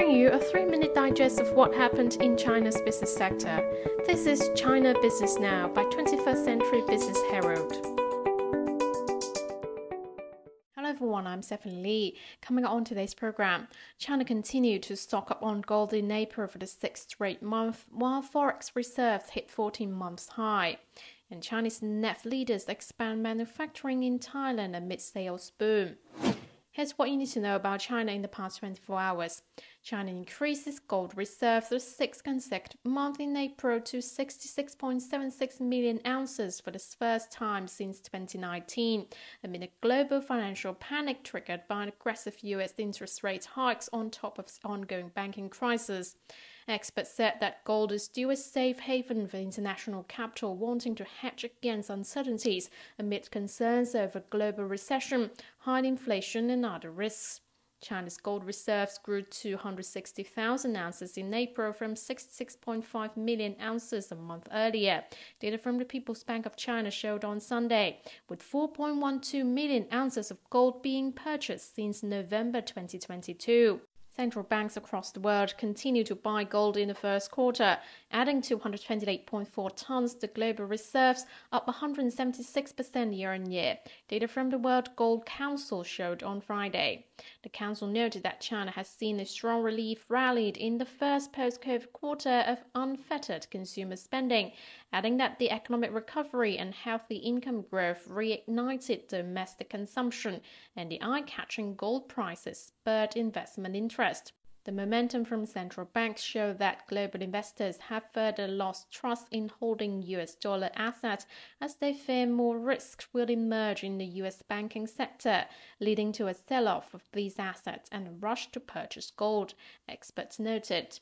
bring you a three minute digest of what happened in China's business sector. This is China Business Now by 21st Century Business Herald. Hello everyone, I'm Stephanie Lee. Coming on today's program, China continued to stock up on gold in April for the sixth straight month, while forex reserves hit 14 months high. And Chinese NEV leaders expand manufacturing in Thailand amid sales boom. Here's what you need to know about China in the past 24 hours. China increases gold reserves for the sixth consecutive month in April to 66.76 million ounces for the first time since 2019, amid a global financial panic triggered by aggressive US interest rate hikes on top of ongoing banking crisis. Experts said that gold is still a safe haven for international capital wanting to hedge against uncertainties amid concerns over global recession, high inflation, and other risks. China's gold reserves grew to 160,000 ounces in April from 66.5 million ounces a month earlier. Data from the People's Bank of China showed on Sunday, with 4.12 million ounces of gold being purchased since November 2022. Central banks across the world continue to buy gold in the first quarter, adding 228.4 tons to global reserves, up 176% year on year. Data from the World Gold Council showed on Friday. The council noted that China has seen a strong relief rallied in the first post COVID quarter of unfettered consumer spending, adding that the economic recovery and healthy income growth reignited domestic consumption and the eye catching gold prices spurred investment interest. The momentum from central banks show that global investors have further lost trust in holding US dollar assets as they fear more risks will emerge in the US banking sector, leading to a sell off of these assets and a rush to purchase gold, experts noted.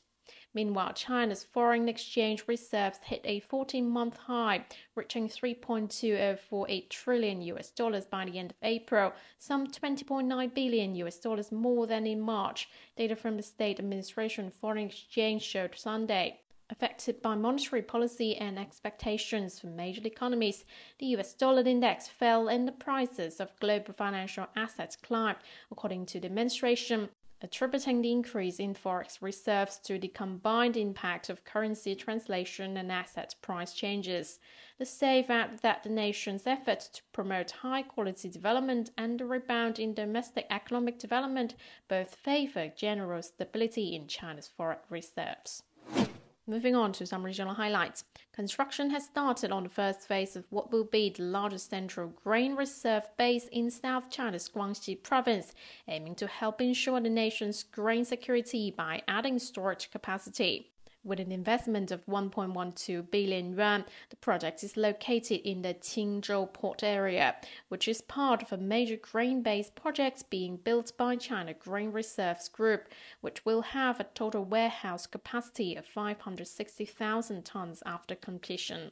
Meanwhile, China's foreign exchange reserves hit a 14-month high, reaching 3.2048 trillion US dollars by the end of April, some 20.9 billion US dollars more than in March. Data from the State Administration of Foreign Exchange showed Sunday. Affected by monetary policy and expectations from major economies, the US dollar index fell and the prices of global financial assets climbed, according to the administration attributing the increase in forex reserves to the combined impact of currency translation and asset price changes. The added that the nation's efforts to promote high quality development and the rebound in domestic economic development both favor general stability in China's forex reserves. Moving on to some regional highlights. Construction has started on the first phase of what will be the largest central grain reserve base in South China's Guangxi province, aiming to help ensure the nation's grain security by adding storage capacity. With an investment of 1.12 billion yuan, the project is located in the Qinzhou port area, which is part of a major grain-based project being built by China Grain Reserves Group, which will have a total warehouse capacity of 560,000 tons after completion.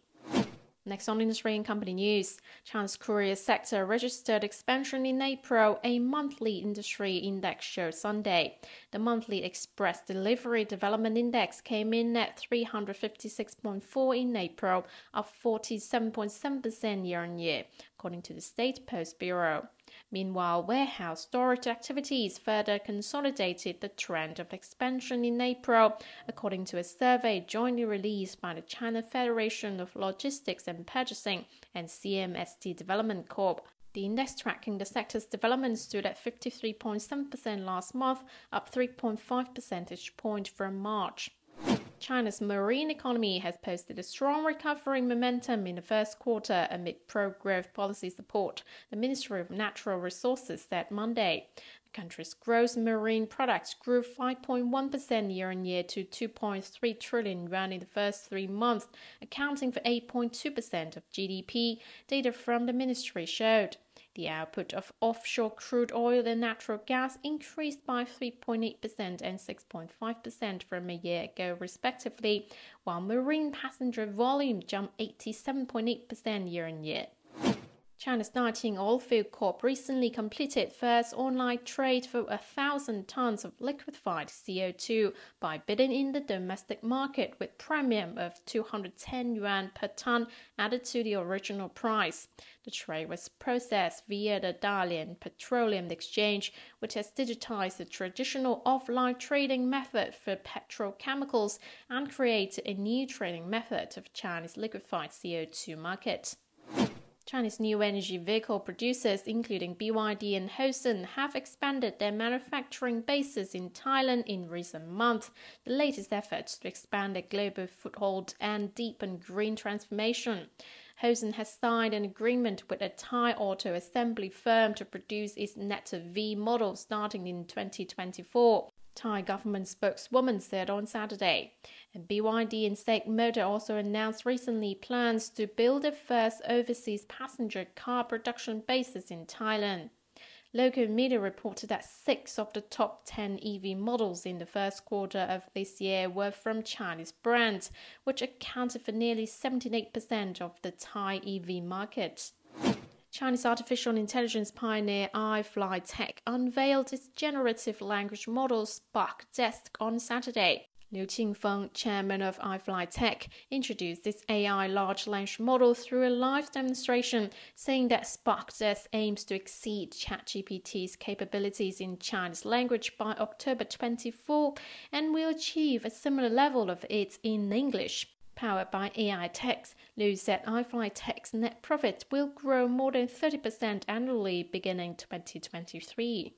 Next on industry and company news, China's courier sector registered expansion in April, a monthly industry index showed Sunday. The monthly express delivery development index came in at 356.4 in April, up 47.7% year on year, according to the State Post Bureau. Meanwhile, warehouse storage activities further consolidated the trend of expansion in April, according to a survey jointly released by the China Federation of Logistics and Purchasing and CMST Development Corp. The index tracking the sector's development stood at 53.7% last month, up 3.5 percentage point from March. China's marine economy has posted a strong recovery momentum in the first quarter amid pro growth policy support, the Ministry of Natural Resources said Monday. The country's gross marine products grew 5.1% year on year to 2.3 trillion yuan in the first three months, accounting for 8.2% of GDP, data from the ministry showed. The output of offshore crude oil and natural gas increased by 3.8% and 6.5% from a year ago, respectively, while marine passenger volume jumped 87.8% year on year. China's Nanjing Oilfield Corp recently completed first online trade for a thousand tons of liquefied CO2 by bidding in the domestic market with premium of 210 yuan per ton added to the original price. The trade was processed via the Dalian Petroleum Exchange, which has digitized the traditional offline trading method for petrochemicals and created a new trading method of Chinese liquefied CO2 market. Chinese new energy vehicle producers, including BYD and Hozon, have expanded their manufacturing bases in Thailand in recent months, the latest efforts to expand their global foothold and deepen green transformation. Hozon has signed an agreement with a Thai auto assembly firm to produce its Neta V model starting in 2024. Thai government spokeswoman said on Saturday. And BYD and SAIC Motor also announced recently plans to build the first overseas passenger car production bases in Thailand. Local media reported that six of the top 10 EV models in the first quarter of this year were from Chinese brands, which accounted for nearly 78% of the Thai EV market. Chinese artificial intelligence pioneer iFlyTek unveiled its generative language model Spark Desk on Saturday. Liu Qingfeng, chairman of iFlyTek, introduced this AI large language model through a live demonstration, saying that Spark Desk aims to exceed ChatGPT's capabilities in Chinese language by October 24 and will achieve a similar level of it in English. Powered by AI Text, Liu said iFlyTek's net profit will grow more than 30% annually beginning 2023.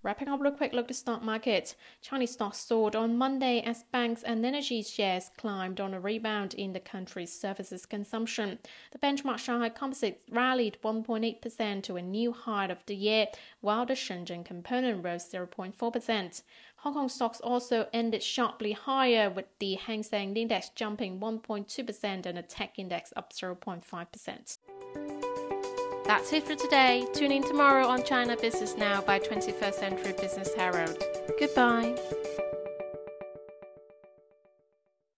Wrapping up with a quick look at the stock market. Chinese stocks soared on Monday as banks and energy shares climbed on a rebound in the country's services consumption. The benchmark Shanghai Composite rallied 1.8% to a new high of the year, while the Shenzhen component rose 0.4%. Hong Kong stocks also ended sharply higher, with the Hang Seng Index jumping 1.2% and the Tech Index up 0.5%. That's it for today. Tune in tomorrow on China Business Now by 21st Century Business Herald. Goodbye.